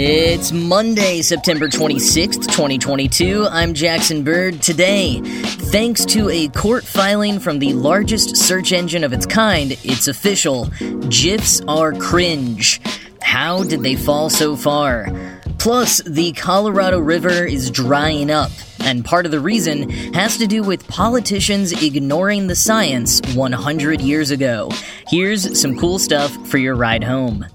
It's Monday, September 26th, 2022. I'm Jackson Bird. Today, thanks to a court filing from the largest search engine of its kind, it's official. GIFs are cringe. How did they fall so far? Plus, the Colorado River is drying up, and part of the reason has to do with politicians ignoring the science 100 years ago. Here's some cool stuff for your ride home.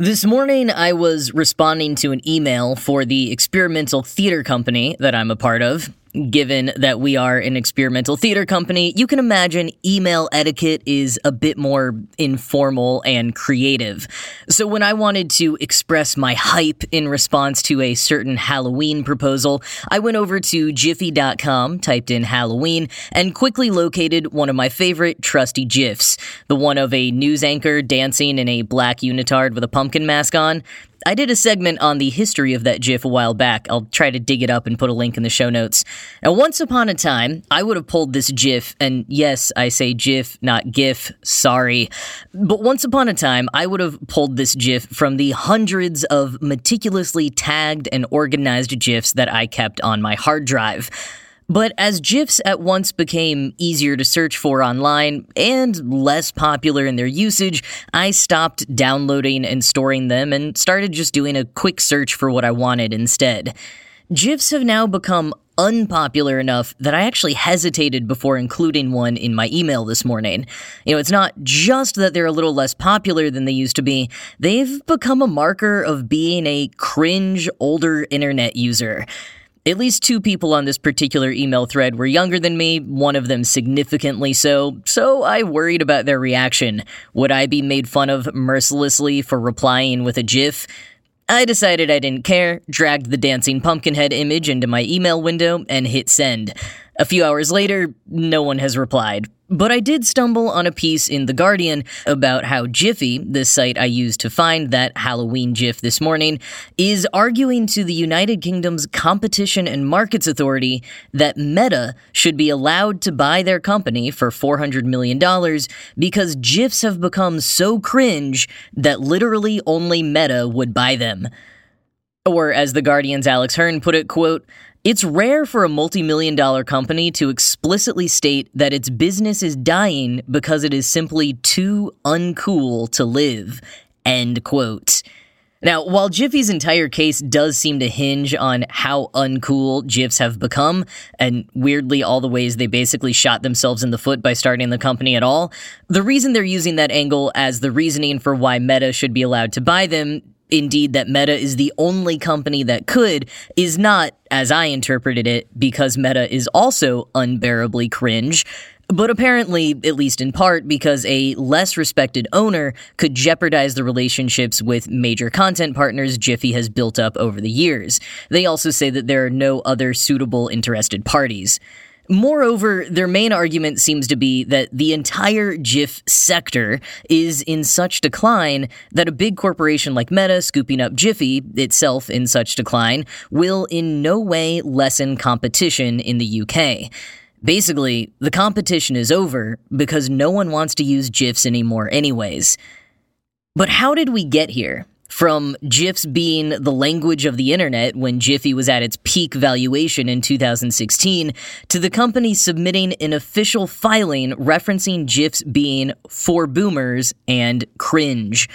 This morning, I was responding to an email for the experimental theater company that I'm a part of. Given that we are an experimental theater company, you can imagine email etiquette is a bit more informal and creative. So when I wanted to express my hype in response to a certain Halloween proposal, I went over to giphy.com, typed in Halloween, and quickly located one of my favorite trusty GIFs, the one of a news anchor dancing in a black unitard with a pumpkin mask on. I did a segment on the history of that GIF a while back. I'll try to dig it up and put a link in the show notes. Now, once upon a time, I would have pulled this GIF, and yes, I say GIF, not GIF, sorry. But once upon a time, I would have pulled this GIF from the hundreds of meticulously tagged and organized GIFs that I kept on my hard drive. But as GIFs at once became easier to search for online and less popular in their usage, I stopped downloading and storing them and started just doing a quick search for what I wanted instead. GIFs have now become unpopular enough that I actually hesitated before including one in my email this morning. You know, it's not just that they're a little less popular than they used to be, they've become a marker of being a cringe older internet user. At least two people on this particular email thread were younger than me, one of them significantly so, so I worried about their reaction. Would I be made fun of mercilessly for replying with a GIF? I decided I didn't care, dragged the dancing pumpkinhead image into my email window, and hit send. A few hours later, no one has replied. But I did stumble on a piece in The Guardian about how Giphy, the site I used to find that Halloween GIF this morning, is arguing to the United Kingdom's Competition and Markets Authority that Meta should be allowed to buy their company for $400 million because GIFs have become so cringe that literally only Meta would buy them. Or, as The Guardian's Alex Hern put it, quote, it's rare for a multi million dollar company to explicitly state that its business is dying because it is simply too uncool to live. End quote. Now, while Giphy's entire case does seem to hinge on how uncool GIFs have become, and weirdly all the ways they basically shot themselves in the foot by starting the company at all, the reason they're using that angle as the reasoning for why Meta should be allowed to buy them indeed that Meta is the only company that could is not, as I interpreted it, because Meta is also unbearably cringe. But apparently, at least in part, because a less respected owner could jeopardize the relationships with major content partners Giphy has built up over the years. They also say that there are no other suitable interested parties. Moreover, their main argument seems to be that the entire GIF sector is in such decline that a big corporation like Meta scooping up Giphy, itself in such decline, will in no way lessen competition in the UK. Basically, the competition is over because no one wants to use GIFs anymore, anyways. But how did we get here? From GIFs being the language of the internet when Giphy was at its peak valuation in 2016, to the company submitting an official filing referencing GIFs being for boomers and cringe.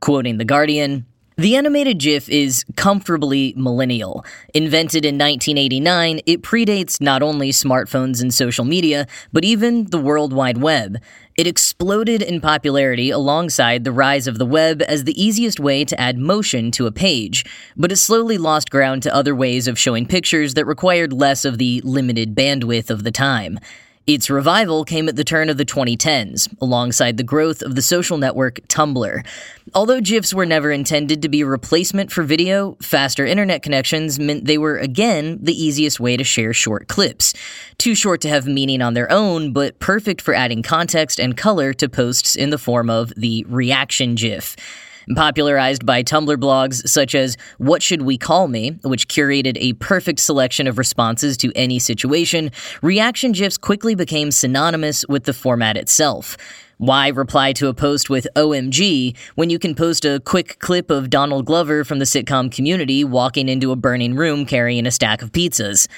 Quoting The Guardian, the animated GIF is comfortably millennial. Invented in 1989, it predates not only smartphones and social media, but even the World Wide Web. It exploded in popularity alongside the rise of the web as the easiest way to add motion to a page, but it slowly lost ground to other ways of showing pictures that required less of the limited bandwidth of the time. Its revival came at the turn of the 2010s, alongside the growth of the social network Tumblr. Although GIFs were never intended to be a replacement for video, faster internet connections meant they were again the easiest way to share short clips. Too short to have meaning on their own, but perfect for adding context and color to posts in the form of the reaction GIF popularized by Tumblr blogs such as What Should We Call Me, which curated a perfect selection of responses to any situation, reaction GIFs quickly became synonymous with the format itself. Why reply to a post with OMG when you can post a quick clip of Donald Glover from the sitcom community walking into a burning room carrying a stack of pizzas?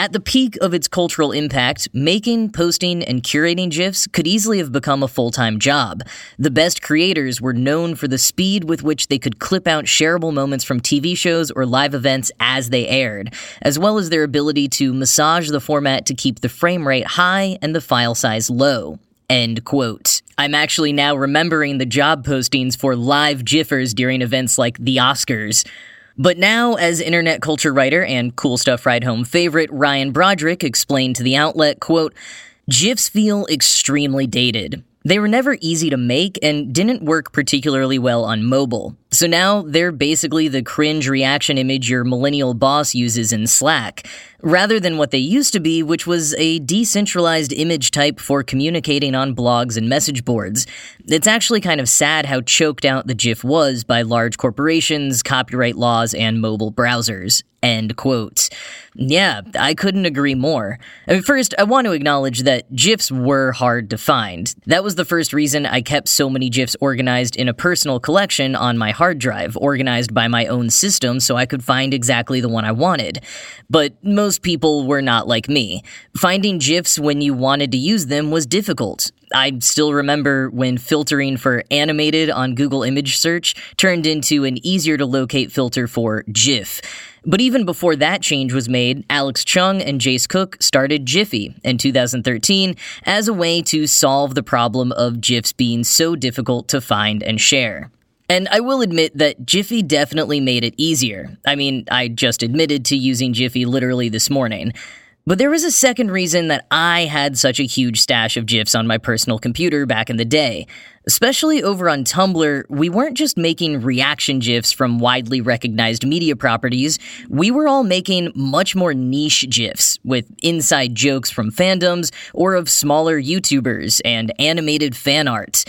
At the peak of its cultural impact, making, posting, and curating GIFs could easily have become a full time job. The best creators were known for the speed with which they could clip out shareable moments from TV shows or live events as they aired, as well as their ability to massage the format to keep the frame rate high and the file size low. End quote. I'm actually now remembering the job postings for live GIFers during events like the Oscars. But now, as internet culture writer and Cool Stuff Ride Home favorite Ryan Broderick explained to the outlet, quote, GIFs feel extremely dated. They were never easy to make and didn't work particularly well on mobile. So now they're basically the cringe reaction image your millennial boss uses in Slack rather than what they used to be, which was a decentralized image type for communicating on blogs and message boards. It's actually kind of sad how choked out the GIF was by large corporations, copyright laws, and mobile browsers. End quote. Yeah, I couldn't agree more. I mean, first, I want to acknowledge that GIFs were hard to find. That was the first reason I kept so many GIFs organized in a personal collection on my hard drive, organized by my own system so I could find exactly the one I wanted. But most people were not like me. Finding GIFs when you wanted to use them was difficult. I still remember when filtering for animated on Google image search turned into an easier to locate filter for GIF. But even before that change was made, Alex Chung and Jace Cooke started Giphy in 2013 as a way to solve the problem of GIFs being so difficult to find and share. And I will admit that Giphy definitely made it easier. I mean, I just admitted to using Giphy literally this morning. But there was a second reason that I had such a huge stash of GIFs on my personal computer back in the day. Especially over on Tumblr, we weren't just making reaction GIFs from widely recognized media properties, we were all making much more niche GIFs with inside jokes from fandoms or of smaller YouTubers and animated fan art.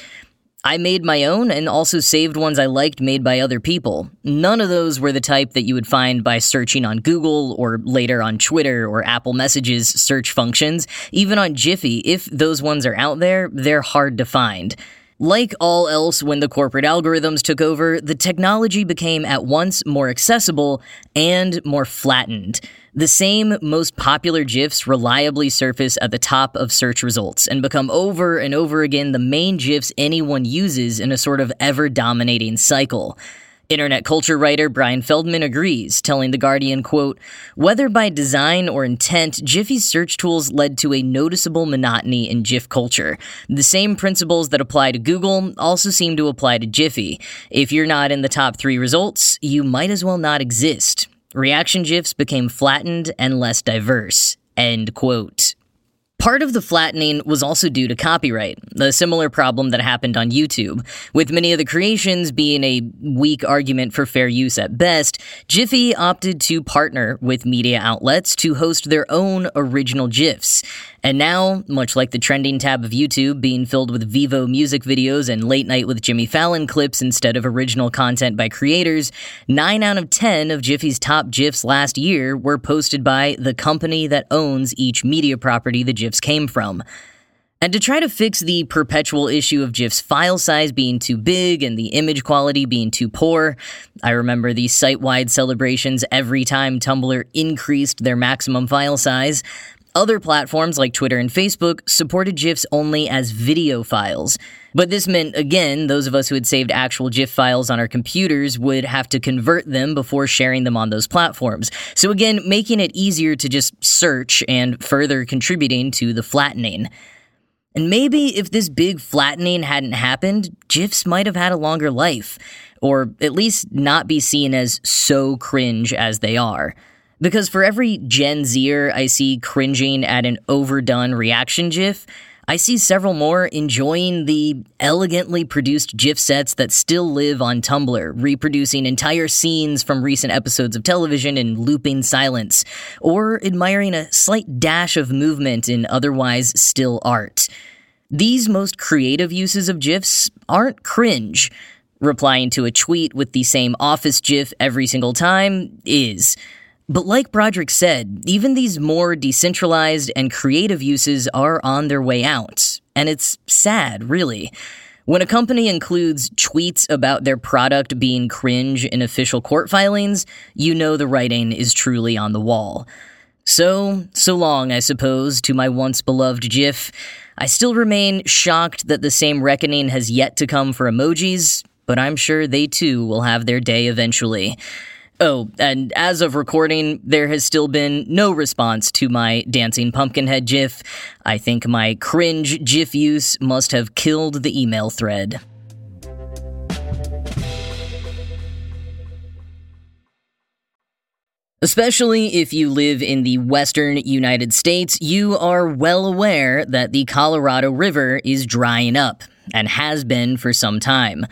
I made my own and also saved ones I liked made by other people. None of those were the type that you would find by searching on Google or later on Twitter or Apple Messages search functions. Even on Giphy, if those ones are out there, they're hard to find. Like all else when the corporate algorithms took over, the technology became at once more accessible and more flattened. The same most popular GIFs reliably surface at the top of search results and become over and over again the main GIFs anyone uses in a sort of ever dominating cycle. Internet culture writer Brian Feldman agrees, telling The Guardian, quote, Whether by design or intent, Giphy's search tools led to a noticeable monotony in GIF culture. The same principles that apply to Google also seem to apply to Giphy. If you're not in the top three results, you might as well not exist. Reaction GIFs became flattened and less diverse. End quote. Part of the flattening was also due to copyright, a similar problem that happened on YouTube. With many of the creations being a weak argument for fair use at best, Giphy opted to partner with media outlets to host their own original GIFs. And now, much like the trending tab of YouTube being filled with Vevo music videos and late night with Jimmy Fallon clips instead of original content by creators, 9 out of 10 of Giphy's top GIFs last year were posted by the company that owns each media property the GIFs came from. And to try to fix the perpetual issue of GIF's file size being too big and the image quality being too poor, I remember the site wide celebrations every time Tumblr increased their maximum file size. Other platforms like Twitter and Facebook supported GIFs only as video files. But this meant, again, those of us who had saved actual GIF files on our computers would have to convert them before sharing them on those platforms. So, again, making it easier to just search and further contributing to the flattening. And maybe if this big flattening hadn't happened, GIFs might have had a longer life, or at least not be seen as so cringe as they are. Because for every Gen Zer I see cringing at an overdone reaction GIF, I see several more enjoying the elegantly produced GIF sets that still live on Tumblr, reproducing entire scenes from recent episodes of television in looping silence, or admiring a slight dash of movement in otherwise still art. These most creative uses of GIFs aren't cringe. Replying to a tweet with the same office GIF every single time is. But like Broderick said, even these more decentralized and creative uses are on their way out. And it's sad, really. When a company includes tweets about their product being cringe in official court filings, you know the writing is truly on the wall. So, so long, I suppose, to my once beloved GIF. I still remain shocked that the same reckoning has yet to come for emojis, but I'm sure they too will have their day eventually. Oh, and as of recording, there has still been no response to my dancing pumpkinhead GIF. I think my cringe GIF use must have killed the email thread. Especially if you live in the western United States, you are well aware that the Colorado River is drying up, and has been for some time.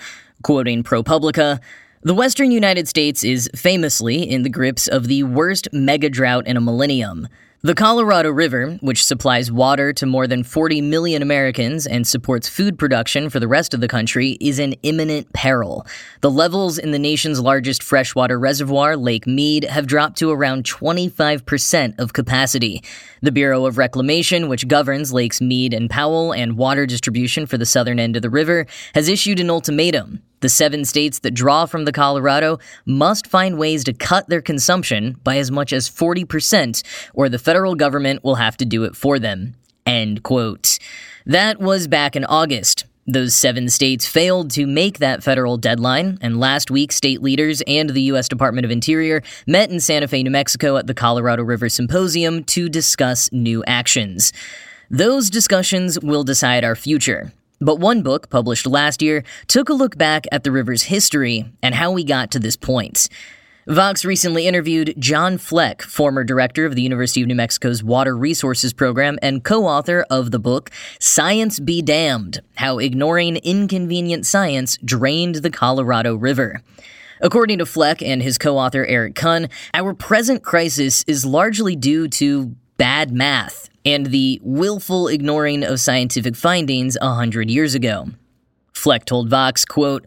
Quoting ProPublica, the western United States is famously in the grips of the worst mega drought in a millennium. The Colorado River, which supplies water to more than 40 million Americans and supports food production for the rest of the country, is in imminent peril. The levels in the nation's largest freshwater reservoir, Lake Mead, have dropped to around 25% of capacity. The Bureau of Reclamation, which governs Lakes Mead and Powell and water distribution for the southern end of the river, has issued an ultimatum. The seven states that draw from the Colorado must find ways to cut their consumption by as much as 40%, or the federal government will have to do it for them. End quote. That was back in August. Those seven states failed to make that federal deadline, and last week, state leaders and the U.S. Department of Interior met in Santa Fe, New Mexico at the Colorado River Symposium to discuss new actions. Those discussions will decide our future. But one book, published last year, took a look back at the river's history and how we got to this point. Vox recently interviewed John Fleck, former director of the University of New Mexico's Water Resources Program and co author of the book Science Be Damned How Ignoring Inconvenient Science Drained the Colorado River. According to Fleck and his co author Eric Kuhn, our present crisis is largely due to bad math and the willful ignoring of scientific findings a hundred years ago. Fleck told Vox, quote,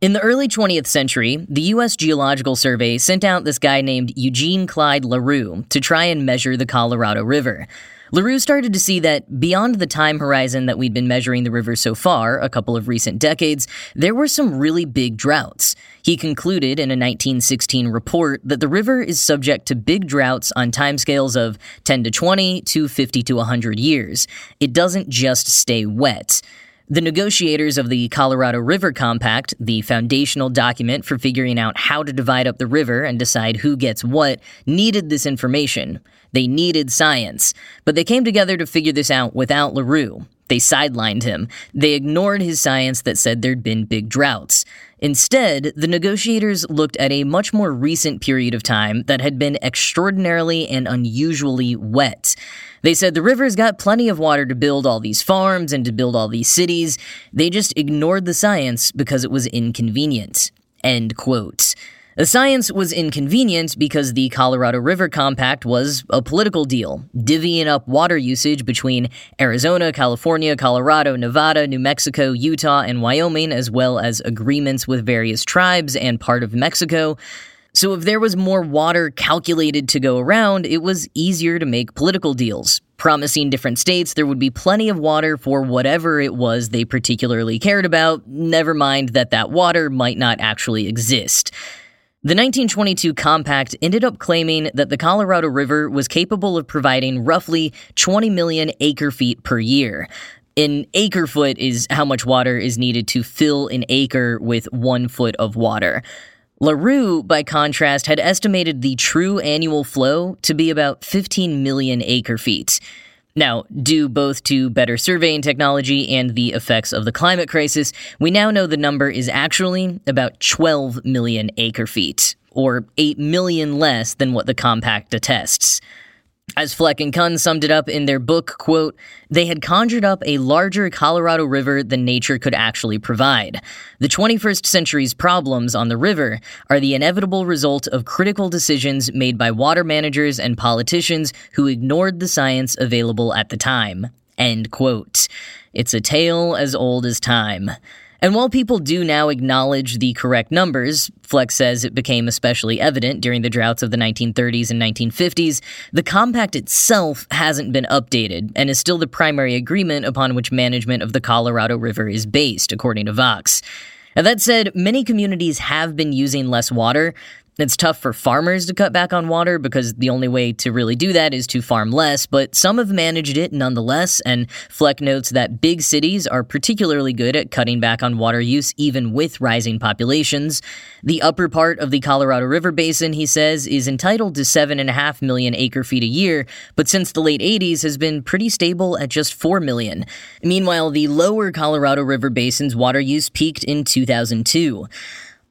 in the early 20th century, the U.S. Geological Survey sent out this guy named Eugene Clyde LaRue to try and measure the Colorado River. LaRue started to see that beyond the time horizon that we'd been measuring the river so far, a couple of recent decades, there were some really big droughts. He concluded in a 1916 report that the river is subject to big droughts on timescales of 10 to 20 to 50 to 100 years. It doesn't just stay wet. The negotiators of the Colorado River Compact, the foundational document for figuring out how to divide up the river and decide who gets what, needed this information. They needed science, but they came together to figure this out without LaRue. They sidelined him. They ignored his science that said there'd been big droughts. Instead, the negotiators looked at a much more recent period of time that had been extraordinarily and unusually wet. They said the river's got plenty of water to build all these farms and to build all these cities. They just ignored the science because it was inconvenient. End quote. The science was inconvenient because the Colorado River Compact was a political deal, divvying up water usage between Arizona, California, Colorado, Nevada, New Mexico, Utah, and Wyoming, as well as agreements with various tribes and part of Mexico. So, if there was more water calculated to go around, it was easier to make political deals, promising different states there would be plenty of water for whatever it was they particularly cared about, never mind that that water might not actually exist. The 1922 compact ended up claiming that the Colorado River was capable of providing roughly 20 million acre feet per year. An acre foot is how much water is needed to fill an acre with one foot of water. LaRue, by contrast, had estimated the true annual flow to be about 15 million acre feet. Now, due both to better surveying technology and the effects of the climate crisis, we now know the number is actually about 12 million acre feet, or 8 million less than what the compact attests. As Fleck and Kuhn summed it up in their book, quote, they had conjured up a larger Colorado River than nature could actually provide. The 21st century's problems on the river are the inevitable result of critical decisions made by water managers and politicians who ignored the science available at the time. End quote. It's a tale as old as time. And while people do now acknowledge the correct numbers, Fleck says it became especially evident during the droughts of the 1930s and 1950s, the compact itself hasn't been updated and is still the primary agreement upon which management of the Colorado River is based, according to Vox. Now, that said, many communities have been using less water, it's tough for farmers to cut back on water because the only way to really do that is to farm less, but some have managed it nonetheless, and Fleck notes that big cities are particularly good at cutting back on water use even with rising populations. The upper part of the Colorado River Basin, he says, is entitled to 7.5 million acre feet a year, but since the late 80s has been pretty stable at just 4 million. Meanwhile, the lower Colorado River Basin's water use peaked in 2002.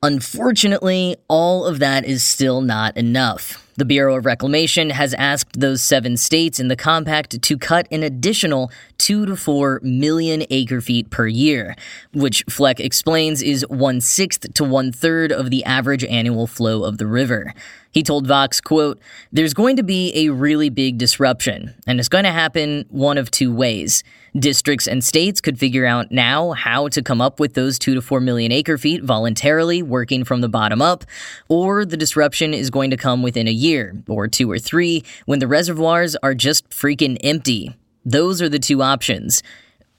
Unfortunately, all of that is still not enough. The Bureau of Reclamation has asked those seven states in the compact to cut an additional 2 to 4 million acre feet per year, which Fleck explains is one sixth to one third of the average annual flow of the river. He told Vox, quote, There's going to be a really big disruption, and it's going to happen one of two ways. Districts and states could figure out now how to come up with those 2 to 4 million acre feet voluntarily, working from the bottom up, or the disruption is going to come within a year, or two or three, when the reservoirs are just freaking empty. Those are the two options.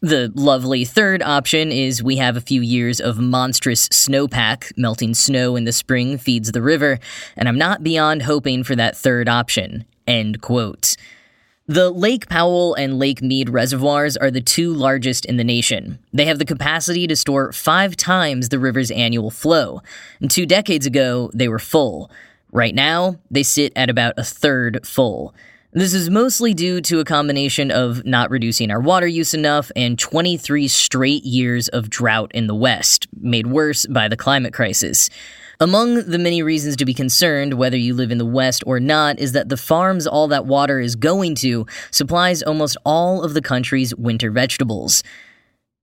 The lovely third option is we have a few years of monstrous snowpack. Melting snow in the spring feeds the river, and I'm not beyond hoping for that third option. End quote. The Lake Powell and Lake Mead reservoirs are the two largest in the nation. They have the capacity to store five times the river's annual flow. And two decades ago, they were full. Right now, they sit at about a third full. This is mostly due to a combination of not reducing our water use enough and 23 straight years of drought in the West, made worse by the climate crisis. Among the many reasons to be concerned, whether you live in the West or not, is that the farms all that water is going to supplies almost all of the country's winter vegetables.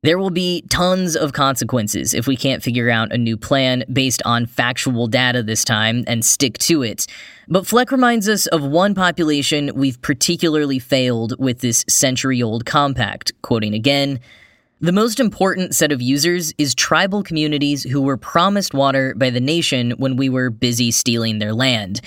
There will be tons of consequences if we can't figure out a new plan based on factual data this time and stick to it. But Fleck reminds us of one population we've particularly failed with this century old compact, quoting again. The most important set of users is tribal communities who were promised water by the nation when we were busy stealing their land.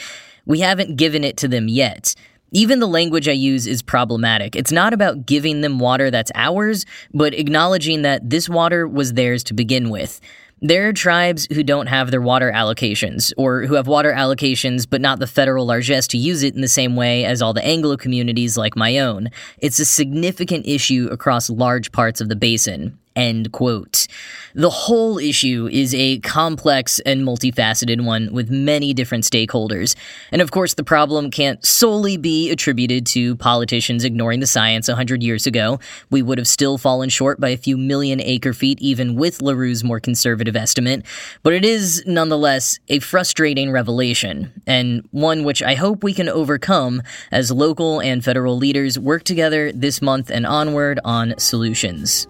We haven't given it to them yet. Even the language I use is problematic. It's not about giving them water that's ours, but acknowledging that this water was theirs to begin with. There are tribes who don't have their water allocations, or who have water allocations but not the federal largesse to use it in the same way as all the Anglo communities like my own. It's a significant issue across large parts of the basin. End quote. The whole issue is a complex and multifaceted one with many different stakeholders. And of course, the problem can't solely be attributed to politicians ignoring the science 100 years ago. We would have still fallen short by a few million acre feet, even with LaRue's more conservative estimate. But it is, nonetheless, a frustrating revelation, and one which I hope we can overcome as local and federal leaders work together this month and onward on solutions.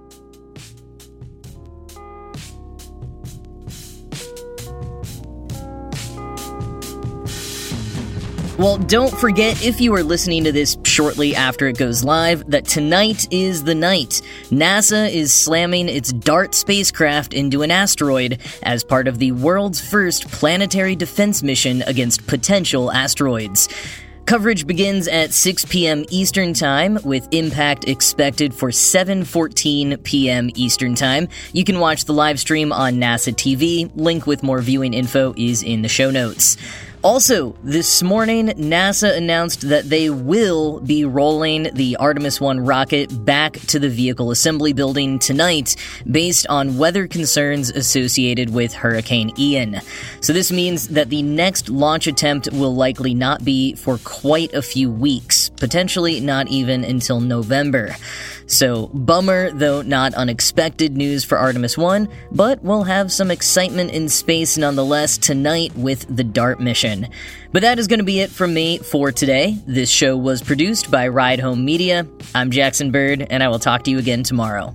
Well, don't forget, if you are listening to this shortly after it goes live, that tonight is the night. NASA is slamming its DART spacecraft into an asteroid as part of the world's first planetary defense mission against potential asteroids. Coverage begins at 6 p.m. Eastern Time with impact expected for 7:14 p.m. Eastern Time. You can watch the live stream on NASA TV. Link with more viewing info is in the show notes. Also, this morning, NASA announced that they will be rolling the Artemis 1 rocket back to the vehicle assembly building tonight based on weather concerns associated with Hurricane Ian. So, this means that the next launch attempt will likely not be for quite a few weeks, potentially not even until November. So, bummer, though not unexpected news for Artemis 1, but we'll have some excitement in space nonetheless tonight with the DART mission. But that is going to be it from me for today. This show was produced by Ride Home Media. I'm Jackson Bird, and I will talk to you again tomorrow.